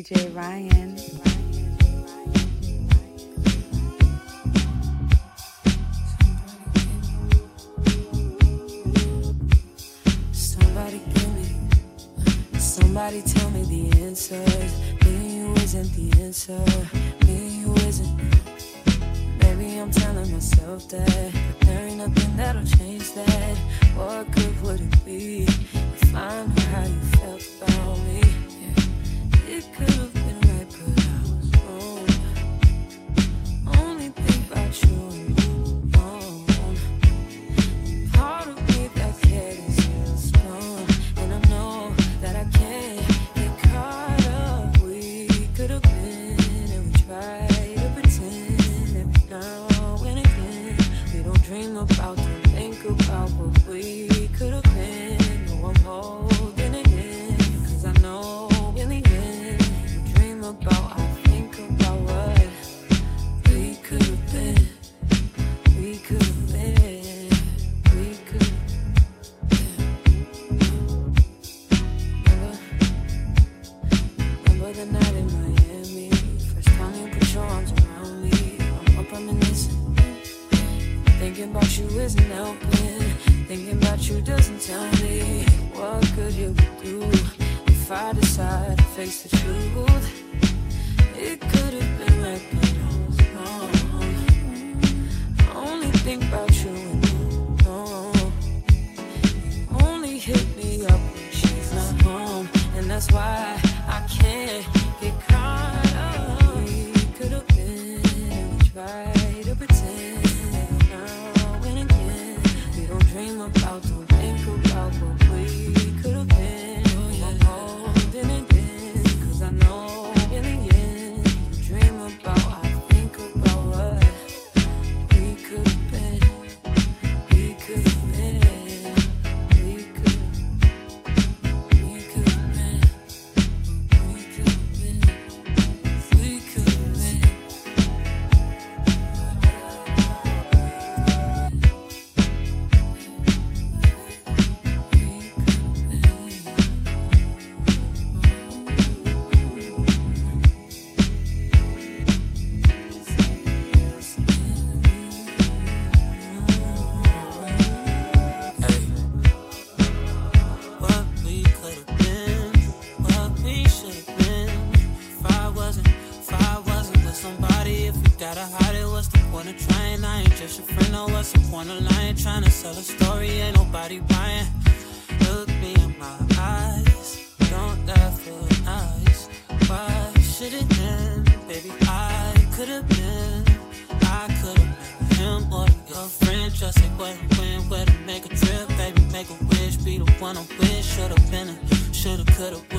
DJ Ryan. Somebody give me, somebody tell me the answers. Me you isn't the answer. Me you isn't. Maybe I'm telling myself that, but there ain't nothing that'll change that. What good would it be if I knew how you felt about me? About, don't think about what we could have been. No, I'm holding it in, 'cause I know in the end, we dream about, I think about what we could have been. We could have been. We could. Remember, remember the night in Miami. Thinking about you isn't helping. Thinking about you doesn't tell me what could you do if I decide to face the truth. It could have been but I was wrong. I only think about you and you know. Only hit me up when she's not home, and that's why gotta hide it, what's the point of trying? I ain't just your friend, no, what's the point of lying? Trying to sell a story, ain't nobody buying. Look me in my eyes, don't that feel nice? Why should it end? Baby, I could've been, I could've been him or your friend. Just like what and when, where to make a trip, baby, make a wish, be the one I wish. Should've been it, should've, could've